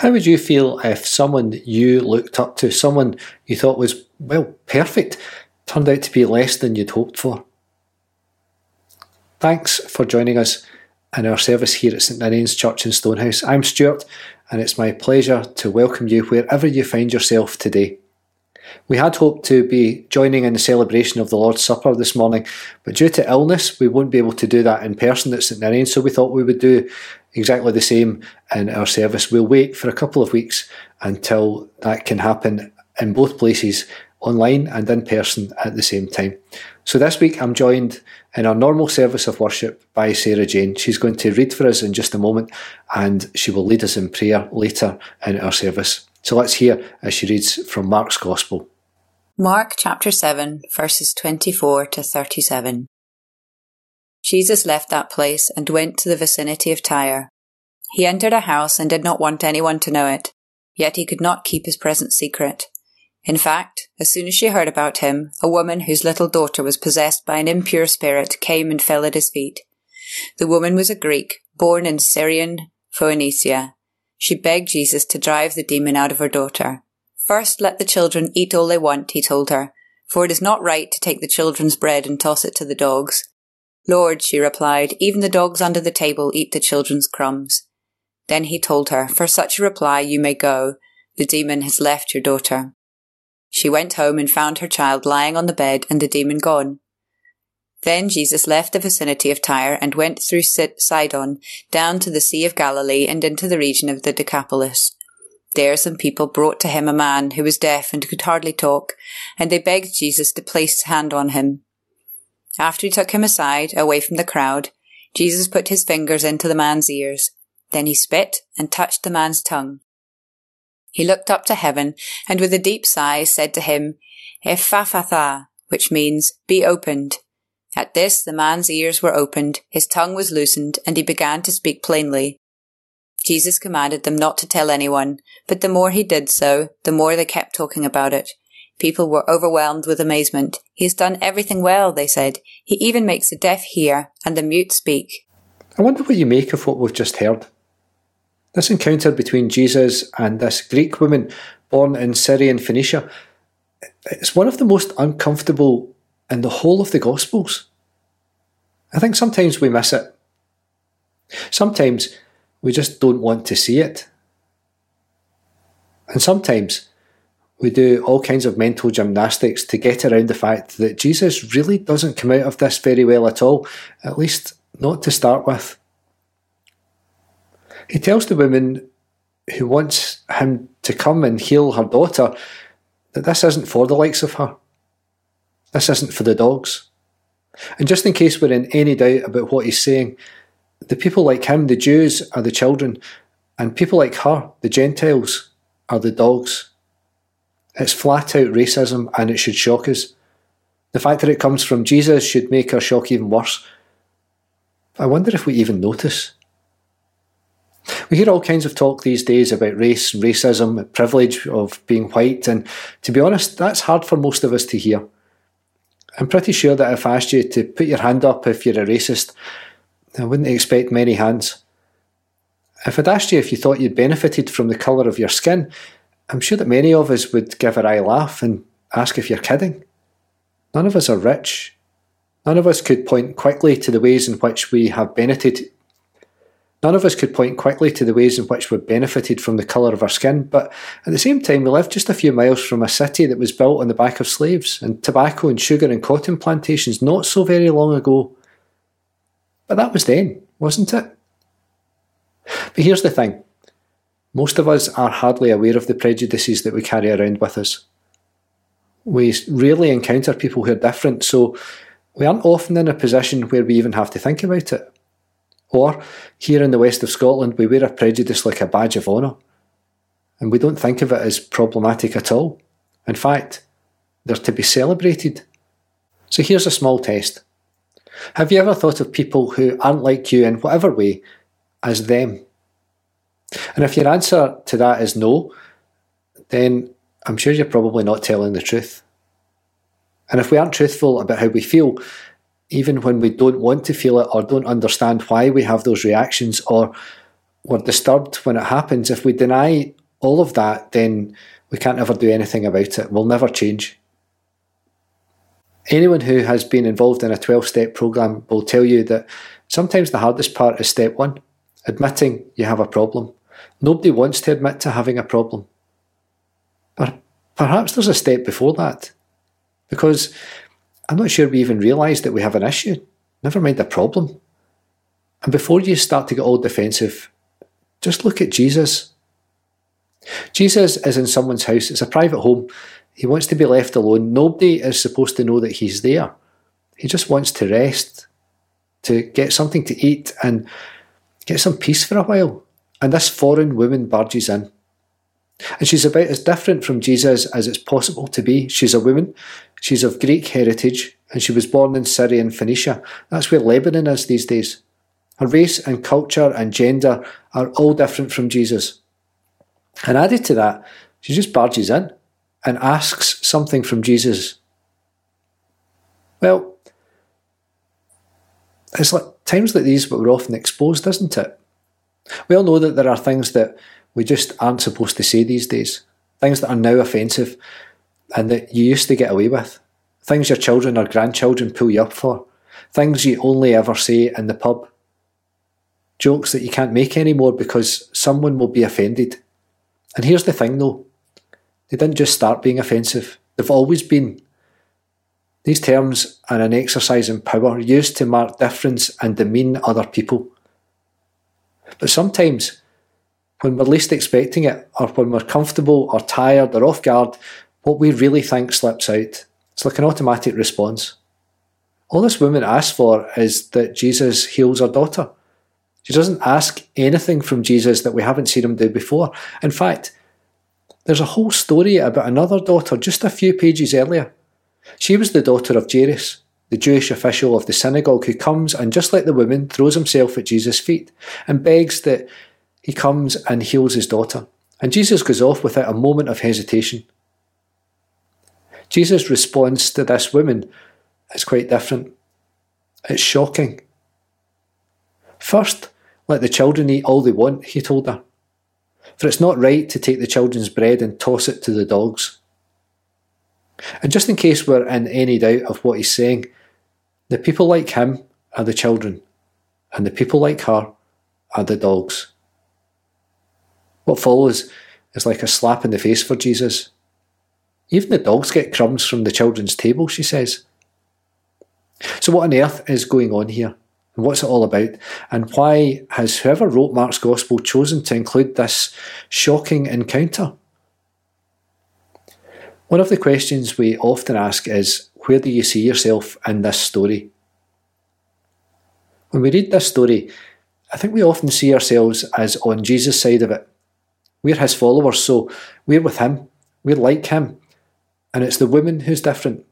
How would you feel if someone you looked up to, someone you thought was, well, perfect, turned out to be less than you'd hoped for? Thanks for joining us in our service here at St Ninian's Church in Stonehouse. I'm Stuart, and it's my pleasure to welcome you wherever you find yourself today. We had hoped to be joining in the celebration of the Lord's Supper this morning, but due to illness, we won't be able to do that in person at St Ninian, so we thought we would do exactly the same in our service. We'll wait for a couple of weeks until that can happen in both places, online and in person at the same time. So this week I'm joined in our normal service of worship by Sarah Jane. She's going to read for us in just a moment and she will lead us in prayer later in our service. So let's hear as she reads from Mark's Gospel. Mark chapter 7, verses 24 to 37. Jesus left that place and went to the vicinity of Tyre. He entered a house and did not want anyone to know it, yet he could not keep his presence secret. In fact, as soon as she heard about him, a woman whose little daughter was possessed by an impure spirit came and fell at his feet. The woman was a Greek, born in Syrian Phoenicia. She begged Jesus to drive the demon out of her daughter. First let the children eat all they want, he told her, for it is not right to take the children's bread and toss it to the dogs. Lord, she replied, even the dogs under the table eat the children's crumbs. Then he told her, For such a reply you may go. The demon has left your daughter. She went home and found her child lying on the bed and the demon gone. Then Jesus left the vicinity of Tyre and went through Sidon down to the Sea of Galilee and into the region of the Decapolis. There some people brought to him a man who was deaf and could hardly talk, and they begged Jesus to place his hand on him. After he took him aside, away from the crowd, Jesus put his fingers into the man's ears. Then he spit and touched the man's tongue. He looked up to heaven and with a deep sigh said to him, Ephphatha, which means, be opened. At this the man's ears were opened, his tongue was loosened, and he began to speak plainly. Jesus commanded them not to tell anyone, but the more he did so, the more they kept talking about it. People were overwhelmed with amazement. He has done everything well, they said. He even makes the deaf hear and the mute speak. I wonder what you make of what we've just heard. This encounter between Jesus and this Greek woman born in Syrian Phoenicia, it's one of the most uncomfortable in the whole of the Gospels. I think sometimes we miss it. Sometimes we just don't want to see it. And sometimes we do all kinds of mental gymnastics to get around the fact that Jesus really doesn't come out of this very well at all, at least not to start with. He tells the woman who wants him to come and heal her daughter that this isn't for the likes of her. This isn't for the dogs. And just in case we're in any doubt about what he's saying, the people like him, the Jews, are the children, and people like her, the Gentiles, are the dogs. It's flat out racism and it should shock us. The fact that it comes from Jesus should make our shock even worse. I wonder if we even notice. We hear all kinds of talk these days about race, racism, privilege of being white, and to be honest, that's hard for most of us to hear. I'm pretty sure that if I asked you to put your hand up if you're a racist, I wouldn't expect many hands. If I'd asked you if you thought you'd benefited from the colour of your skin, I'm sure that many of us would give a wry laugh and ask if you're kidding. None of us are rich. None of us could point quickly to the ways in which we have benefited. None of us could point quickly to the ways in which we've benefited from the colour of our skin, but at the same time, we live just a few miles from a city that was built on the back of slaves, and tobacco and sugar and cotton plantations not so very long ago. But that was then, wasn't it? But here's the thing most of us are hardly aware of the prejudices that we carry around with us. We rarely encounter people who are different, so we aren't often in a position where we even have to think about it. Or, here in the west of Scotland, we wear a prejudice like a badge of honour, and we don't think of it as problematic at all. In fact, they're to be celebrated. So here's a small test. Have you ever thought of people who aren't like you in whatever way as them? And if your answer to that is no, then I'm sure you're probably not telling the truth. And if we aren't truthful about how we feel, even when we don't want to feel it or don't understand why we have those reactions or we're disturbed when it happens. If we deny all of that, then we can't ever do anything about it. We'll never change. Anyone who has been involved in a 12 step program will tell you that sometimes the hardest part is step one admitting you have a problem. Nobody wants to admit to having a problem. But perhaps there's a step before that. Because I'm not sure we even realise that we have an issue, never mind a problem. And before you start to get all defensive, just look at Jesus. Jesus is in someone's house, it's a private home. He wants to be left alone. Nobody is supposed to know that he's there. He just wants to rest, to get something to eat, and get some peace for a while. And this foreign woman barges in. And she's about as different from Jesus as it's possible to be. She's a woman, she's of Greek heritage, and she was born in Syria and Phoenicia. That's where Lebanon is these days. Her race and culture and gender are all different from Jesus. And added to that, she just barges in and asks something from Jesus. Well, it's like times like these, but we're often exposed, isn't it? We all know that there are things that we just aren't supposed to say these days, things that are now offensive and that you used to get away with, things your children or grandchildren pull you up for, things you only ever say in the pub jokes that you can't make anymore because someone will be offended. And here's the thing though they didn't just start being offensive, they've always been. These terms are an exercise in power used to mark difference and demean other people. But sometimes, when we're least expecting it, or when we're comfortable or tired or off guard, what we really think slips out. It's like an automatic response. All this woman asks for is that Jesus heals her daughter. She doesn't ask anything from Jesus that we haven't seen him do before. In fact, there's a whole story about another daughter just a few pages earlier. She was the daughter of Jairus, the Jewish official of the synagogue, who comes and, just like the woman, throws himself at Jesus' feet and begs that he comes and heals his daughter. And Jesus goes off without a moment of hesitation. Jesus' response to this woman is quite different. It's shocking. First, let the children eat all they want, he told her. For it's not right to take the children's bread and toss it to the dogs. And just in case we're in any doubt of what he's saying, the people like him are the children, and the people like her are the dogs. What follows is like a slap in the face for Jesus. Even the dogs get crumbs from the children's table, she says. So, what on earth is going on here? And what's it all about? And why has whoever wrote Mark's Gospel chosen to include this shocking encounter? One of the questions we often ask is where do you see yourself in this story? When we read this story, I think we often see ourselves as on Jesus' side of it. We're his followers, so we're with him, we're like him, and it's the woman who's different.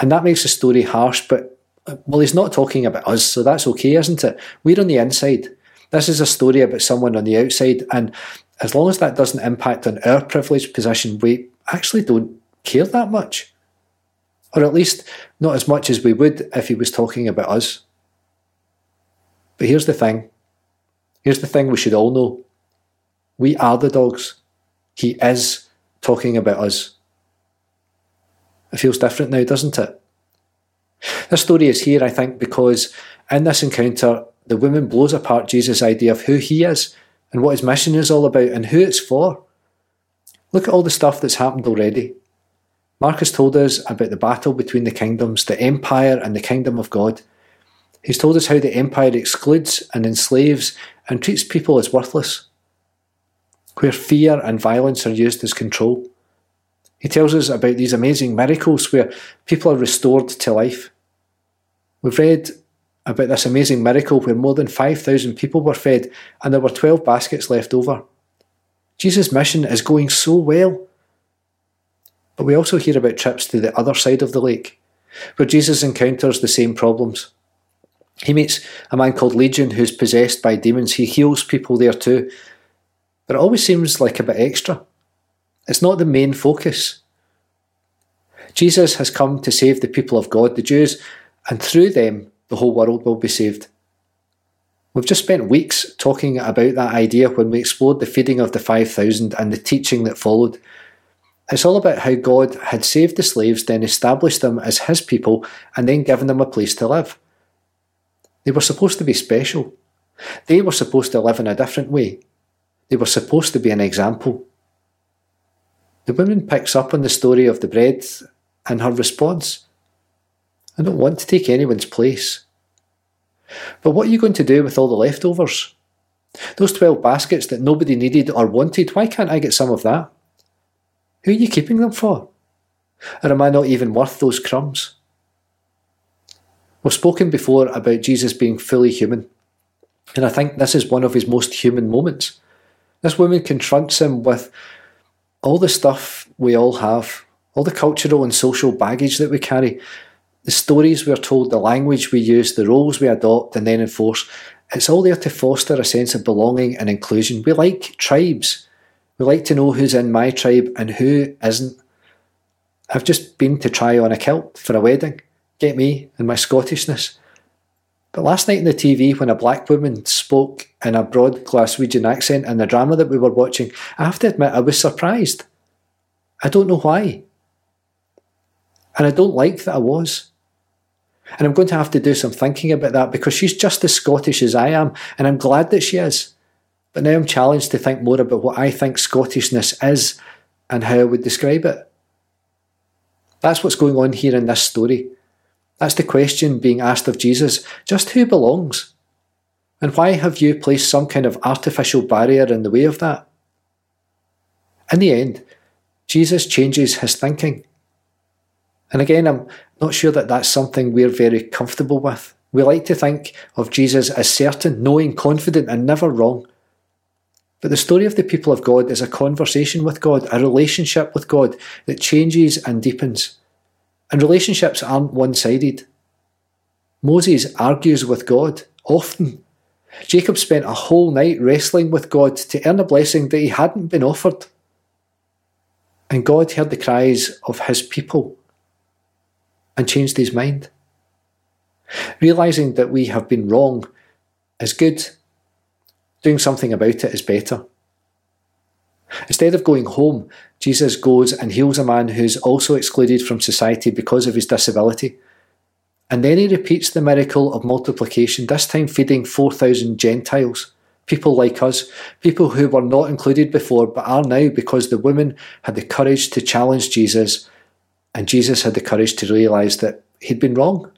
And that makes the story harsh, but well, he's not talking about us, so that's okay, isn't it? We're on the inside. This is a story about someone on the outside, and as long as that doesn't impact on our privileged position, we actually don't care that much. Or at least not as much as we would if he was talking about us. But here's the thing here's the thing we should all know we are the dogs. He is talking about us. It feels different now, doesn't it? This story is here, I think, because in this encounter, the woman blows apart Jesus' idea of who he is and what his mission is all about and who it's for. Look at all the stuff that's happened already. Mark has told us about the battle between the kingdoms, the empire and the kingdom of God. He's told us how the empire excludes and enslaves and treats people as worthless, where fear and violence are used as control. He tells us about these amazing miracles where people are restored to life. We've read about this amazing miracle where more than 5,000 people were fed and there were 12 baskets left over. Jesus' mission is going so well. But we also hear about trips to the other side of the lake, where Jesus encounters the same problems. He meets a man called Legion who's possessed by demons. He heals people there too. But it always seems like a bit extra. It's not the main focus. Jesus has come to save the people of God, the Jews, and through them the whole world will be saved. We've just spent weeks talking about that idea when we explored the feeding of the 5,000 and the teaching that followed. It's all about how God had saved the slaves, then established them as his people, and then given them a place to live. They were supposed to be special. They were supposed to live in a different way. They were supposed to be an example. The woman picks up on the story of the bread and her response I don't want to take anyone's place. But what are you going to do with all the leftovers? Those 12 baskets that nobody needed or wanted, why can't I get some of that? Who are you keeping them for? Or am I not even worth those crumbs? We've spoken before about Jesus being fully human, and I think this is one of his most human moments. This woman confronts him with all the stuff we all have, all the cultural and social baggage that we carry, the stories we're told, the language we use, the roles we adopt and then enforce. It's all there to foster a sense of belonging and inclusion. We like tribes. We like to know who's in my tribe and who isn't. I've just been to try on a kilt for a wedding. Get me and my Scottishness. But last night on the TV, when a black woman spoke in a broad Glaswegian accent in the drama that we were watching, I have to admit I was surprised. I don't know why. And I don't like that I was. And I'm going to have to do some thinking about that because she's just as Scottish as I am, and I'm glad that she is. But now I'm challenged to think more about what I think Scottishness is and how I would describe it. That's what's going on here in this story. That's the question being asked of Jesus just who belongs? And why have you placed some kind of artificial barrier in the way of that? In the end, Jesus changes his thinking. And again, I'm not sure that that's something we're very comfortable with. We like to think of Jesus as certain, knowing, confident, and never wrong. But the story of the people of God is a conversation with God, a relationship with God that changes and deepens. And relationships aren't one sided. Moses argues with God, often. Jacob spent a whole night wrestling with God to earn a blessing that he hadn't been offered. And God heard the cries of his people and changed his mind. Realising that we have been wrong is good, doing something about it is better. Instead of going home, Jesus goes and heals a man who's also excluded from society because of his disability. And then he repeats the miracle of multiplication, this time feeding 4,000 Gentiles, people like us, people who were not included before but are now because the woman had the courage to challenge Jesus, and Jesus had the courage to realise that he'd been wrong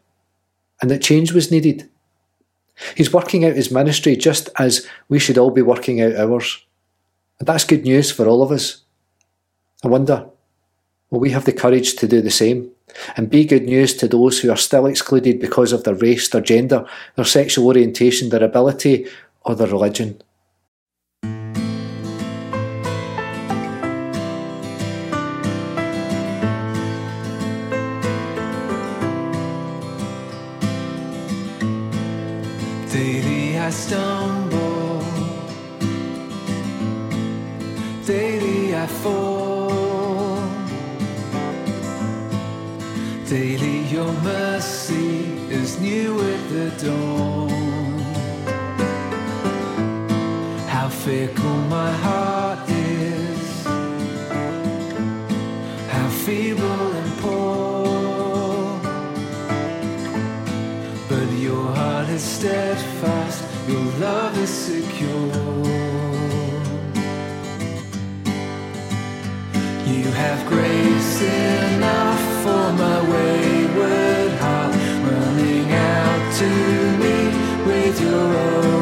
and that change was needed. He's working out his ministry just as we should all be working out ours. And that's good news for all of us. I wonder, will we have the courage to do the same and be good news to those who are still excluded because of their race, their gender, their sexual orientation, their ability, or their religion? I stumble, daily I fall. Daily your mercy is new with the dawn. Heart is steadfast, your love is secure. You have grace enough for my wayward heart, running out to me with your open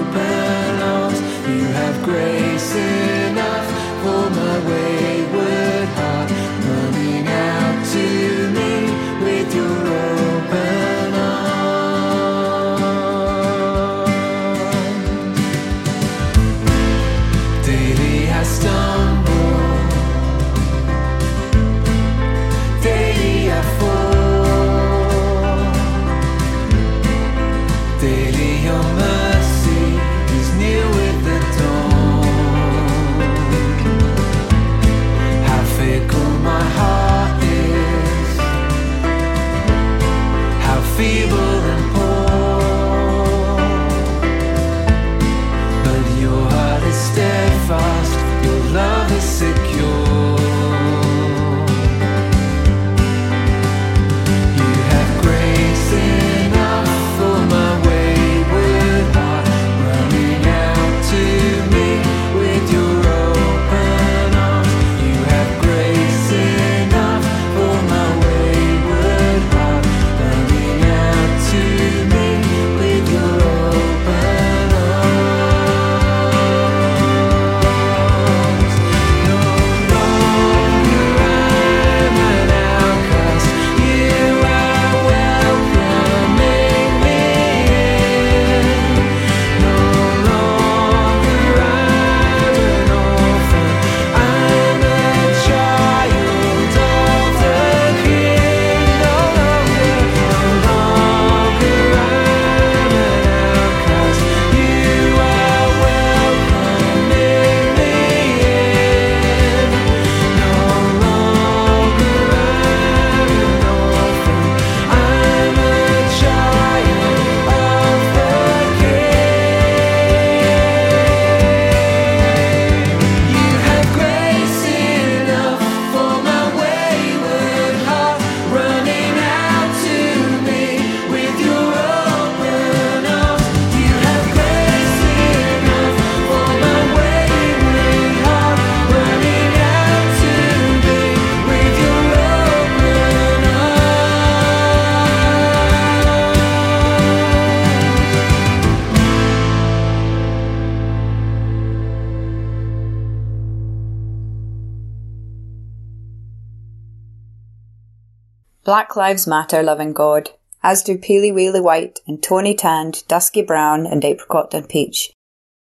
Black Lives Matter loving God, as do Peely Weely White and Tony Tanned, Dusky Brown and Apricot and Peach.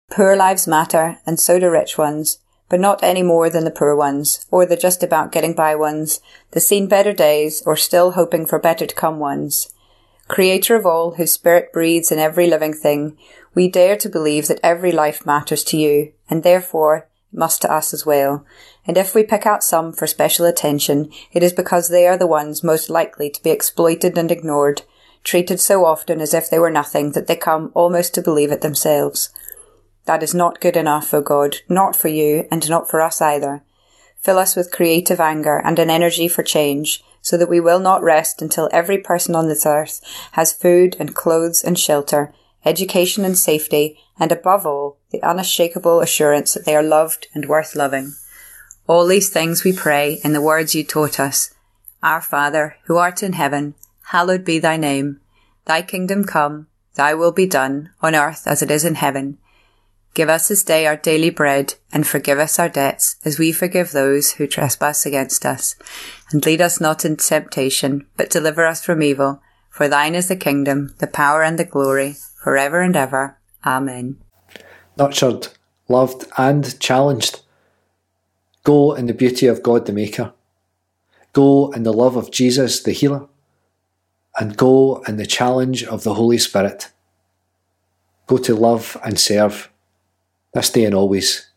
Poor lives matter, and so do rich ones, but not any more than the poor ones, or the just about getting by ones, the seen better days, or still hoping for better to come ones. Creator of all, whose spirit breathes in every living thing, we dare to believe that every life matters to you, and therefore must to us as well. And if we pick out some for special attention, it is because they are the ones most likely to be exploited and ignored, treated so often as if they were nothing that they come almost to believe it themselves. That is not good enough, O God, not for you, and not for us either. Fill us with creative anger and an energy for change, so that we will not rest until every person on this earth has food and clothes and shelter, education and safety, and above all, the unshakable assurance that they are loved and worth loving. All these things we pray in the words you taught us. Our Father, who art in heaven, hallowed be thy name. Thy kingdom come, thy will be done, on earth as it is in heaven. Give us this day our daily bread, and forgive us our debts, as we forgive those who trespass against us. And lead us not into temptation, but deliver us from evil. For thine is the kingdom, the power, and the glory, for ever and ever. Amen. Nurtured, loved, and challenged. Go in the beauty of God the Maker. Go in the love of Jesus the Healer. And go in the challenge of the Holy Spirit. Go to love and serve this day and always.